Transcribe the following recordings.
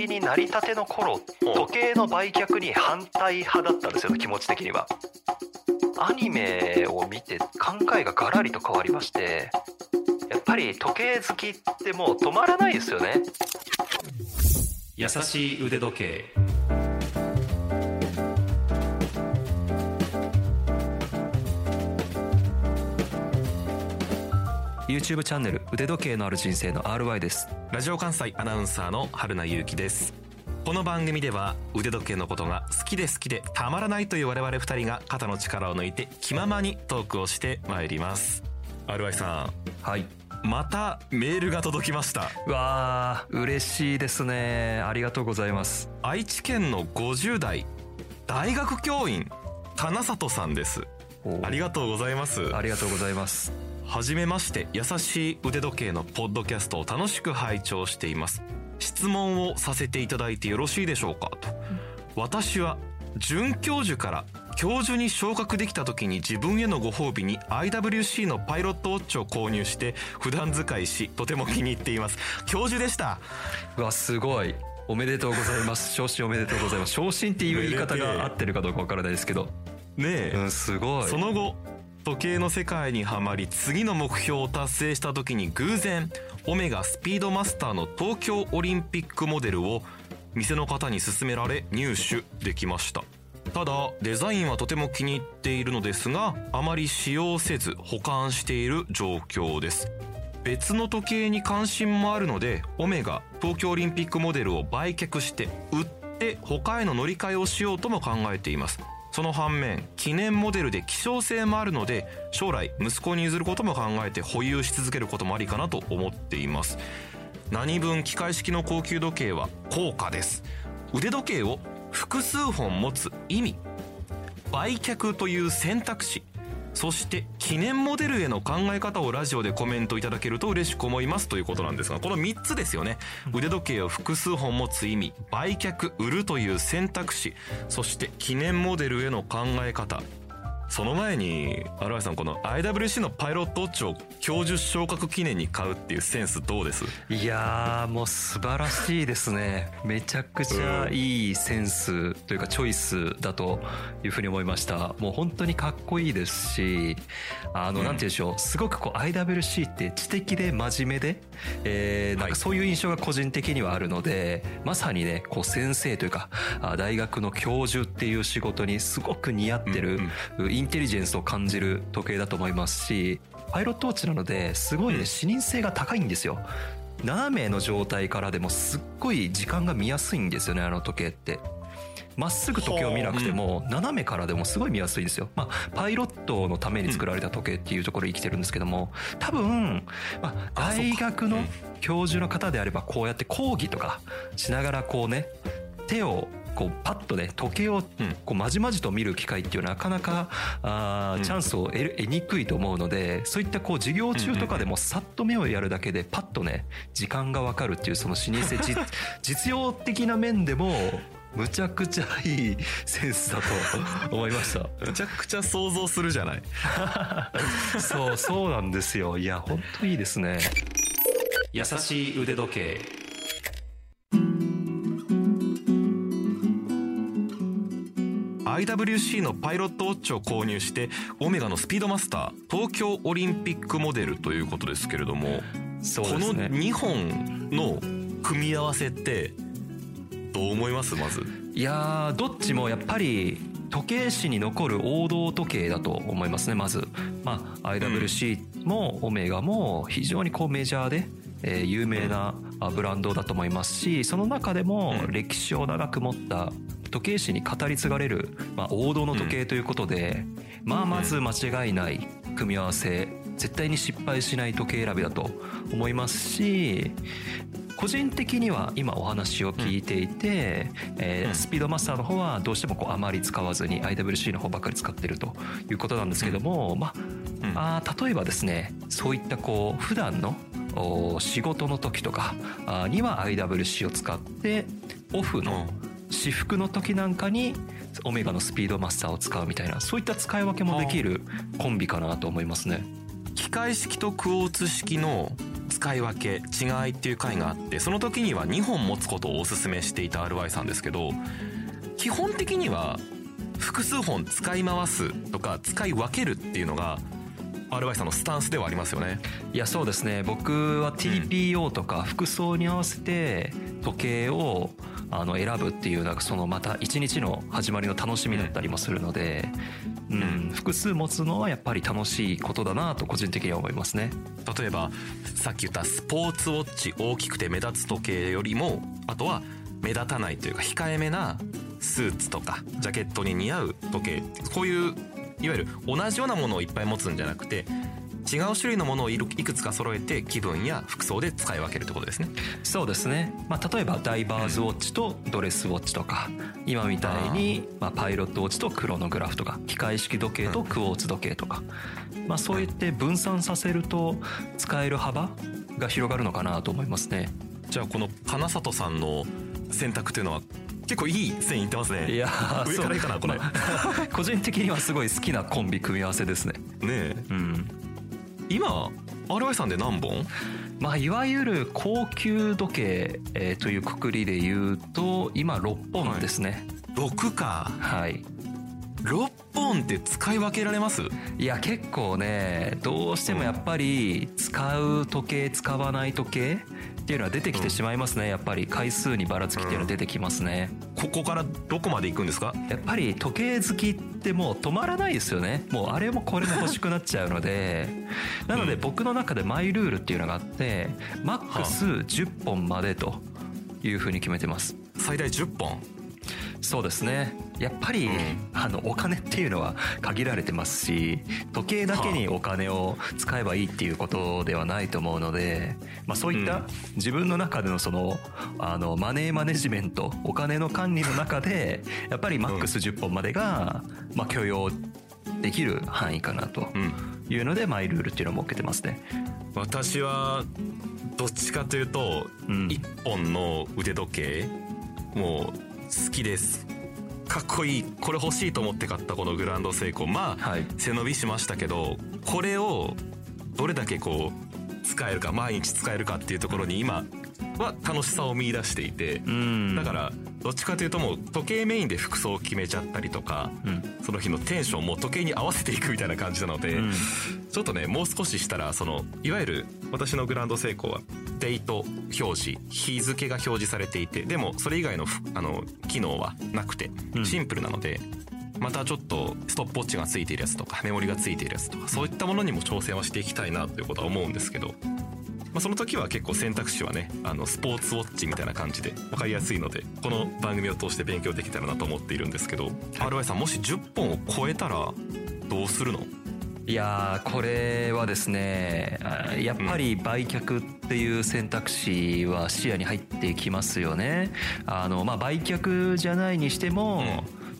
的になりたての頃時計の売却に反対派だったんですよ気持ち的には。アニメを見て考えがガラリと変わりましてやっぱり時計好きってもう止まらないですよね。優しい腕時計。YouTube チャンネル腕時計のある人生の RY です。ラジオ関西アナウンサーの春名優希です。この番組では腕時計のことが好きで好きでたまらないという我々二人が肩の力を抜いて気ままにトークをしてまいります。RY さはい。んまたメールが届きました。うわー嬉しいですね。ありがとうございます。愛知県の50代大学教員金里さんです。おありがとうございます。ありがとうございますはじめまして優しい腕時計のポッドキャストを楽しく拝聴しています。質問をさせていただいてよろしいでしょうか？と。私は准教授から教授に昇格できた時に自分へのご褒美に IWC のパイロットウォッチを購入して普段使いしとても気に入っています。教授でした。うわすごい。おめでとうございます。昇進おめでとうございます。昇進っていう言い方が合ってるかどうかわからないですけど。ねえ、うんすごい。その後時計の世界にはまり次の目標を達成した時に偶然オメガスピードマスターの東京オリンピックモデルを店の方に勧められ入手できました。ただデザインはとても気に入っているのですがあまり使用せず保管している状況です。別の時計に関心もあるのでオメガ東京オリンピックモデルを売却して売って他への乗り換えをしようとも考えています。その反面記念モデルで希少性もあるので将来息子に譲ることも考えて保有し続けることもありかなと思っています。何分機械式の高級時計は高価です。腕時計を複数本持つ意味。売却という選択肢。そして記念モデルへの考え方をラジオでコメントいただけると嬉しく思いますということなんですがこの3つですよね。腕時計を複数本持つ意味売却売るという選択肢。そして記念モデルへの考え方その前に荒井さんこの IWC のパイロットウォッチを教授昇格記念に買うっていうセンスどうです？いやーもう素晴らしいですね。めちゃくちゃいいセンスというかチョイスだというふうに思いました。もう本当にかっこいいですしあの、うん。なんて言うんでしょう。すごくこう IWC って知的で真面目で、えーなんはいかそういう印象が個人的にはあるのでまさにねこう先生というかあ大学の教授っていう仕事にすごく似合ってる、インテリジェンスを感じる時計だと思いますしパイロットウォッチなのですごいね視認性が高いんですよ。斜めの状態からでもすっごい時間が見やすいんですよねあの時計って。まっすぐ時計を見なくても斜めからでもすごい見やすいんですよ、まあ、パイロットのために作られた時計っていうところに生きてるんですけども多分、まあ、大学のうん。教授の方であればこうやって講義とかしながらこうね手をこうパッとね時計をうん。こうまじまじと見る機会っていうのはなかなかあーうん。チャンスを得る得にくいと思うのでそういったこう授業中とかでもさっと目をやるだけでパッとね時間がわかるっていうその視認性じ 実用的な面でもむちゃくちゃいいセンスだと 思いました。めちゃくちゃ想像するじゃない。そうそうなんですよ。いや本当いいですね。優しい腕時計 IWC のパイロットウォッチを購入してオメガのスピードマスター東京オリンピックモデルということですけれども、そうこのですね。2本の組み合わせってどう思います？まず。いやーどっちもやっぱり時計史に残る王道時計だと思いますねまず、まあ、IWC もオメガも非常にこうメジャーで、えー有名なあブランドだと思いますしその中でもうん。歴史を長く持った時計史に語り継がれる、まあ、王道の時計ということで、まあまず間違いない組み合わせ絶対に失敗しない時計選びだと思いますし個人的には今お話を聞いていて、えーうん。スピードマスターの方はどうしてもこうあまり使わずに IWC の方ばっかり使ってるということなんですけども、まうん。ああー例えばですねそういったこう普段のお仕事の時とかあーには IWC を使ってオフの私服の時なんかにオメガのスピードマスターを使うみたいなそういった使い分けもできるコンビかなと思いますね。機機械式とクォーツ式の使い分け違いっていう回があってその時には2本持つことをおすすめしていた RY さんですけど基本的には複数本使い回すとか使い分けるっていうのが RY さんのスタンスではありますよね。いやそうですね。僕は TPO とか服装に合わせて時計をあの選ぶっていうなんかそのまた一日の始まりの楽しみだったりもするので、うん、複数持つのはやっぱり楽しいことだなと個人的には思いますね。例えばさっき言ったスポーツウォッチ大きくて目立つ時計よりもあとは目立たないというか控えめなスーツとかジャケットに似合う時計こういういわゆる同じようなものをいっぱい持つんじゃなくて違う種類のものをいくつか揃えて気分や服装で使い分けるってことですね。そうですね、まあ、例えばダイバーズウォッチとドレスウォッチとか、今みたいにまあパイロットウォッチとクロノグラフとか機械式時計とクォーツ時計とか、まあ、そう言って分散させると使える幅が広がるのかなと思いますね。じゃあこの金里さんの選択というのは結構いい線いってますね。いや上からいいかなこれ。個人的にはすごい好きなコンビ組み合わせですね。ねえ。うん。今 RY さんで何本？まあ、いわゆる高級時計、えー、というくくりで言うと今6本ですね、はい、6か。はい。6本って使い分けられます？いや結構ねどうしてもやっぱり使う時計使わない時計っていうのは出てきてしまいますね。やっぱり回数にばらつきっていうのは出てきますね、ここからどこまで行くんですか？やっぱり時計好きってもう止まらないですよね。もうあれもこれも欲しくなっちゃうので。なので僕の中でマイルールっていうのがあってマックス10本までというふうに決めてます。最大10本そうですね。やっぱり、あのお金っていうのは限られてますし時計だけにお金を使えばいいっていうことではないと思うので、まあ、そういった自分の中でのそのあのマネーマネジメントお金の管理の中でやっぱりマックス10本までが、まあ、許容できる範囲かなというので、マイルールっていうのを設けてますね。私はどっちかというと、うん、1本の腕時計もう好きです。かっこいい。これ欲しいと思って買ったこのグランドセイコー。まあ、はい、背伸びしましたけどこれをどれだけこう使えるか毎日使えるかっていうところに今は楽しさを見出していてだからどっちかというともう時計メインで服装を決めちゃったりとか、うん、その日のテンションも時計に合わせていくみたいな感じなので、うん、ちょっとねもう少ししたらそのいわゆる私のグランドセイコーはデート表示日付が表示されていてでもそれ以外のあの機能はなくてシンプルなので、うん、またちょっとストップウォッチがついているやつとかメモリがついているやつとかそういったものにも挑戦はしていきたいなということは思うんですけどまあ、その時は結構選択肢はねあのスポーツウォッチみたいな感じで分かりやすいのでこの番組を通して勉強できたらなと思っているんですけど、はい、RY さんもし10本を超えたらどうするの？いやこれはですねやっぱり売却っていう選択肢は視野に入ってきますよね。あのまあ、売却じゃないにしても、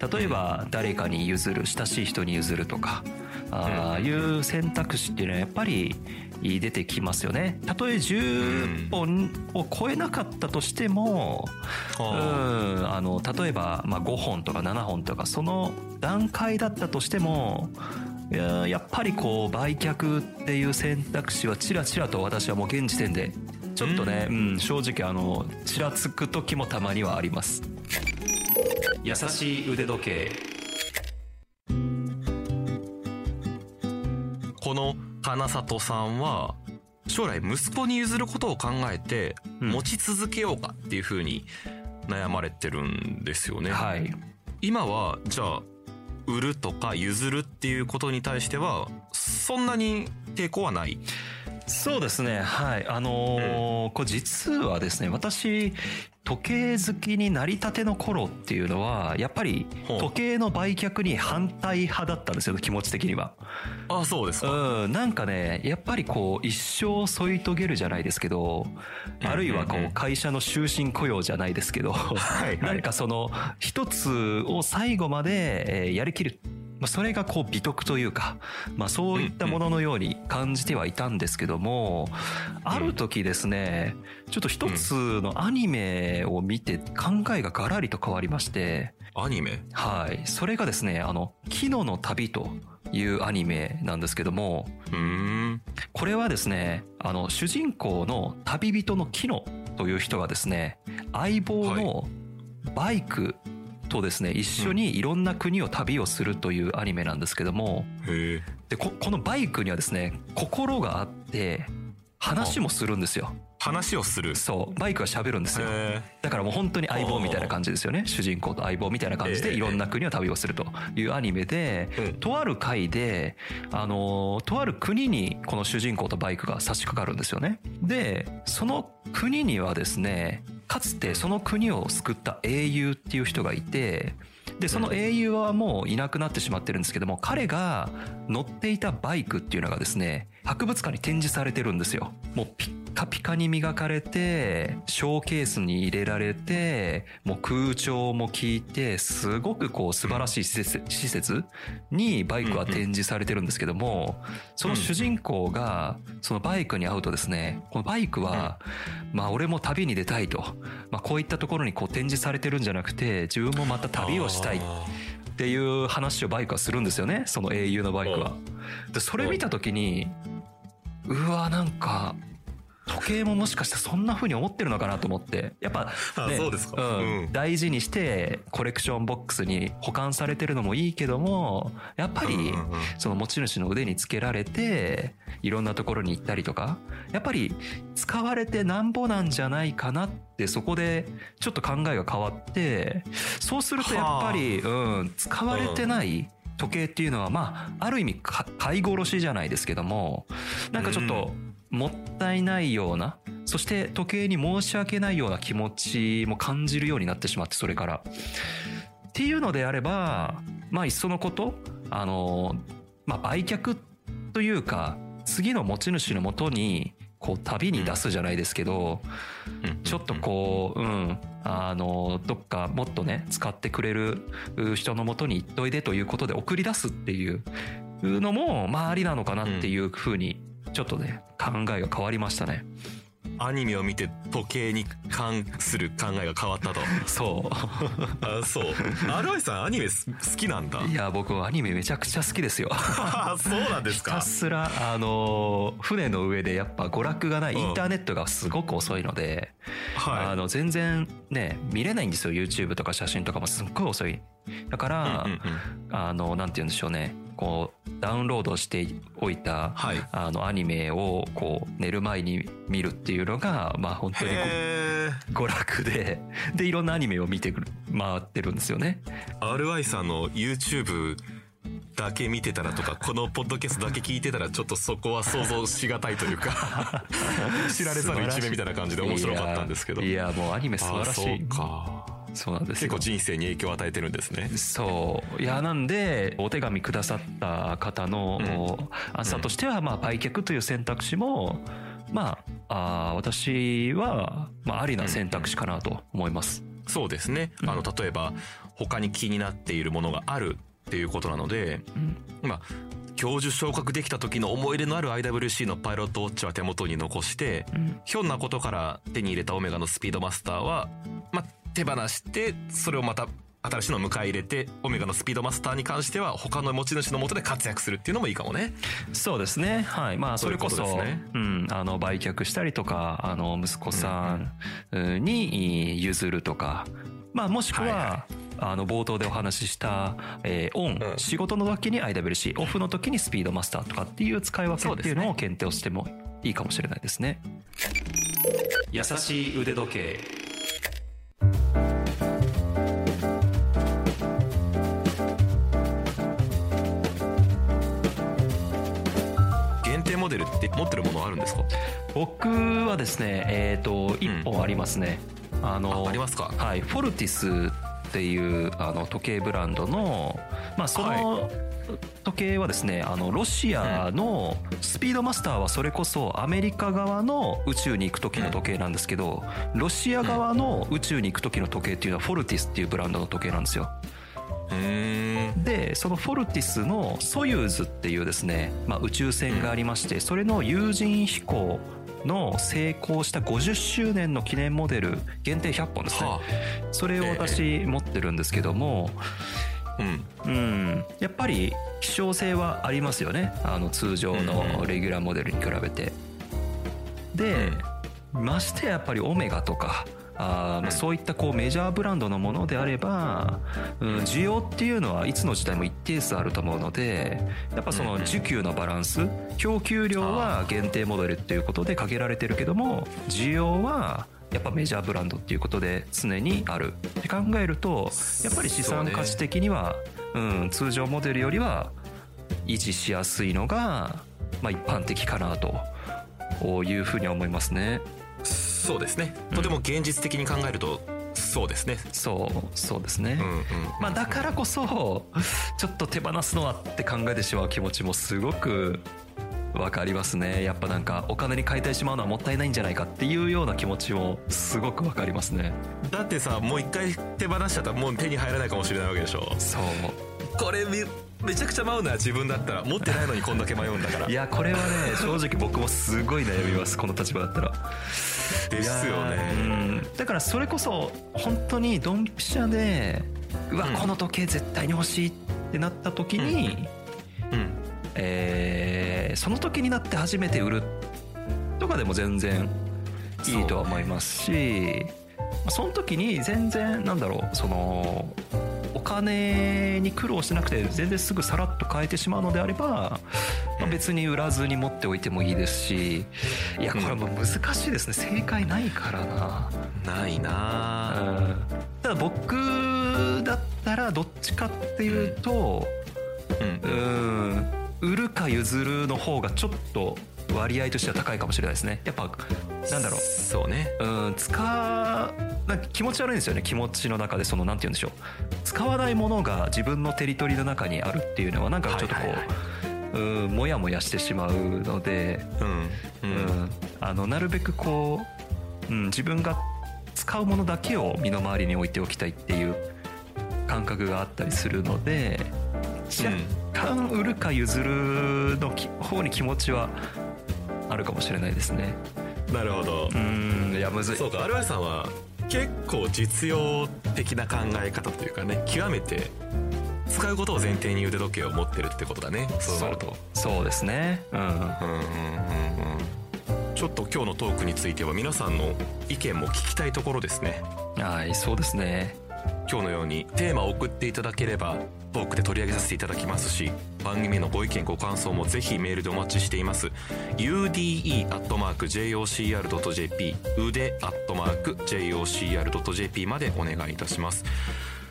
うん、例えば誰かに譲る親しい人に譲るとかああいう選択肢っていうのはやっぱり出てきますよね。たとえ10本を超えなかったとしても、うん、あの例えばまあ5本とか7本とかその段階だったとしてもややっぱりこう売却っていう選択肢はちらちらと私はもう現時点でちょっとね、うん、うん、正直あのちらつく時もたまにはあります。優しい腕時計。この金里さんは将来息子に譲ることを考えて持ち続けようかっていうふうに悩まれてるんですよね。はい、今はじゃあ売るとか譲るっていうことに対してはそんなに抵抗はない。そうですね。はい。あのーうん、これ実はですね私時計好きになりたての頃っていうのはやっぱり時計の売却に反対派だったんですよ気持ち的には。あそうですか。うん。なんかねやっぱりこう一生添い遂げるじゃないですけど、あるいはこう会社の終身雇用じゃないですけど、はい、なんかその一つを最後までやりきる。まあ、それがこう美徳というか、まあ、そういったもののように感じてはいたんですけども、ある時ですねちょっと一つのアニメを見て考えがガラリと変わりましてアニメ？はい。それがですねあの「キノの旅」というアニメなんですけども、うん。これはですね、あの、主人公の旅人のキノという人がですね、相棒のバイクとですね、一緒にいろんな国を旅をするというアニメなんですけども、へえでここのバイクにはですね心があって話もするんですよ話をする。そう。バイクは喋るんですよ。へだからもう本当に相棒みたいな感じですよね。主人公と相棒みたいな感じええでいろんな国を旅をするというアニメでうん。とある回であのとある国にこの主人公とバイクが差し掛かるんですよね。でその国にはですねかつてその国を救った英雄っていう人がいてでその英雄はもういなくなってしまってるんですけども彼が乗っていたバイクっていうのがですね博物館に展示されてるんですよ。もうピッカピカに磨かれてショーケースに入れられてもう空調も効いてすごくこう素晴らしい施設施設にバイクは展示されてるんですけどもその主人公がそのバイクに会うとですねこのバイクはまあ俺も旅に出たいとまあこういったところにこう展示されてるんじゃなくて自分もまた旅をしたいあっていう話をバイクはするんですよねその英雄のバイクは。でそれ見た時にうわなんか時計ももしかしてそんな風に思ってるのかなと思って。やっぱ、あそうですか。うん。うん。大事にしてコレクションボックスに保管されてるのもいいけどもやっぱりその持ち主の腕につけられていろんなところに行ったりとかやっぱり使われてなんぼなんじゃないかなってそこでちょっと考えが変わってそうするとやっぱり、うん、使われてない時計っていうのはまあある意味か買い殺しじゃないですけどもなんかちょっともったいないようなそして時計に申し訳ないような気持ちも感じるようになってしまってそれから。っていうのであればまあいっそのことあの、まあ、売却というか次の持ち主のもとにこう旅に出すじゃないですけど、うんちょっとこう、うん、あの、どっかもっとね、使ってくれるう人のもとに行っといでということで送り出すっていうのも、まあありなのかなっていうふうに、ちょっとね、考えが変わりましたね。アニメを見て時計に関する考えが変わったとそあそう RY さんアニメす好きなんだう。いや、僕はアニメめちゃくちゃ好きですよ。あそうなんですひたかすら、あの、船の上でやっぱ娯楽がない、うんインターネットがすごく遅いので、あはいの、全然ね、見れないんですよ。YouTube とか写真とかもすっごい遅い。だから、うんうんうんあの、なんて言うんでしょうね。こう、ダウンロードしておいた、はい。あの、アニメを、こう、寝る前に見るっていうのが、まあ本当に娯楽で、で、いろんなアニメを見てくる、回ってるんですよね。ー RY さんの YouTube だけ見てたらとか このポッドキャストだけ聞いてたらちょっとそこは想像しがたいというか 知られざる一面みたいな感じで面白かったんですけど。いや、い。やもうアニメ素晴らしい。あそうかそうなんですよ。結構人生に影響を与えてるんですね。そう。いや、なんで、お手紙くださった方の、アンサーとしては、まあ、売却という選択肢も、まあ、あー私は、まあ、ありな選択肢かなと思います。そうですね。あの例えば他に気になっているものがあるっていうことなのでうん。まあ教授昇格できた時の思い入れのある IWC のパイロットウォッチは手元に残してうん。ひょんなことから手に入れたオメガのスピードマスターは、まあ、手放してそれをまた新しいのを迎え入れてオメガのスピードマスターに関しては他の持ち主のもとで活躍するっていうのもいいかもね。そうですね。はい。まあ、それこそ、ねうん、あの、売却したりとか、あの、息子さんに譲るとか、まあ、もしくは、はいはあの、冒頭でお話しした、えーオン、うん仕事の時に IWC、オフの時にスピードマスターとかっていう使い分けっていうのを検討してもいいかもしれないですね。優しい腕時計。って持ってるものあるんですか？僕はですね、えっ、と、一本ありますね。あの、あありますか？はい、フォルティスっていうあの時計ブランドの、まあ、その時計はですねあのロシアのスピードマスターはそれこそアメリカ側の宇宙に行く時の時計なんですけどロシア側の宇宙に行く時の時計っていうのはフォルティスっていうブランドの時計なんですよ。でそのフォルティスのソユーズっていうですね、まあ、宇宙船がありましてそれの有人飛行の成功した50周年の記念モデル限定100本ですね、はそれを私持ってるんですけども、うん。うん、やっぱり希少性はありますよね。あの通常のレギュラーモデルに比べて。で、ましてややっぱりオメガとかあーうん。そういったこうメジャーブランドのものであれば、うん、需要っていうのはいつの時代も一定数あると思うのでやっぱその需給のバランス供給量は限定モデルっていうことで限られてるけども需要はやっぱメジャーブランドっていうことで常にある。って考えるとやっぱり資産価値的にはう、ん、通常モデルよりは維持しやすいのが、まあ、一般的かなというふうには思いますね。そうですね。とても現実的に考えるとそうですね。そうそうですね、うんうんまあ、だからこそちょっと手放すのはって考えてしまう気持ちもすごくわかりますね。やっぱなんかお金に変えてしまうのはもったいないんじゃないかっていうような気持ちもすごくわかりますね。だってさもう一回手放しちゃったらもう手に入らないかもしれないわけでしょ。そう。これめめちゃくちゃ舞うな自分だったら持ってないのにこんだけ迷うんだから。いやこれはね正直僕もすごい悩みますこの立場だったら。ですよね。うん。だからそれこそ本当にドンピシャでうわ、うん。この時計絶対に欲しいってなった時に、うん。えーその時になって初めて売るとかでも全然いいとは思いますしそ,、その時に全然なんだろうそのお金に苦労してなくて全然すぐさらっと変えてしまうのであれば、まあ、別に売らずに持っておいてもいいですしいやこれも難しいですね。正解ないからな。ないなあ。うん。ただ僕だったらどっちかっていうとうん。うん。売るか譲るの方がちょっと割合としては高いかもしれないですね。やっぱなんだろう。そうね。うん使なんか気持ち悪いんですよね。気持ちの中でそのなんて言うんでしょう。使わないものが自分のテリトリーの中にあるっていうのはなんかちょっとこう、はいはいうんもやもやしてしまうので、うんううんんあのなるべくこう、うん、自分が使うものだけを身の回りに置いておきたいっていう感覚があったりするので若干売るか譲るのき方に気持ちはあるかもしれないですね。なるほど。うんいやむずい。そうか RY さんは結構実用的な考え方というかね極めて使うことを前提に腕時計を持ってるってことだね。そうなると。そうですね。うん。うんうんうんうん。ちょっと今日のトークについては皆さんの意見も聞きたいところですね。はいそうですね今日のようにテーマを送っていただければトークで取り上げさせていただきますし番組のご意見ご感想もぜひメールでお待ちしています。Ude.jocr.jp 腕 .jocr.jp までお願いいたします。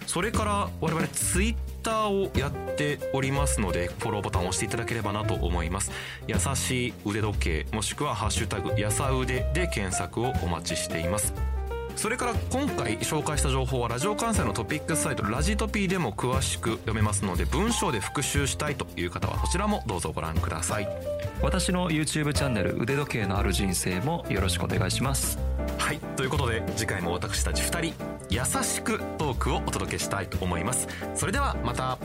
それから我々ツイッターをやっておりますのでフォローボタンを押していただければなと思います。優しい腕時計もしくは「ハッシュタグやさ腕」で検索をお待ちしています。それから今回紹介した情報はラジオ関西のトピックスサイトラジトピーでも詳しく読めますので文章で復習したいという方はそちらもどうぞご覧ください。私の YouTube チャンネル腕時計のある人生もよろしくお願いします。はい。ということで次回も私たち2人優しくトークをお届けしたいと思います。それではまた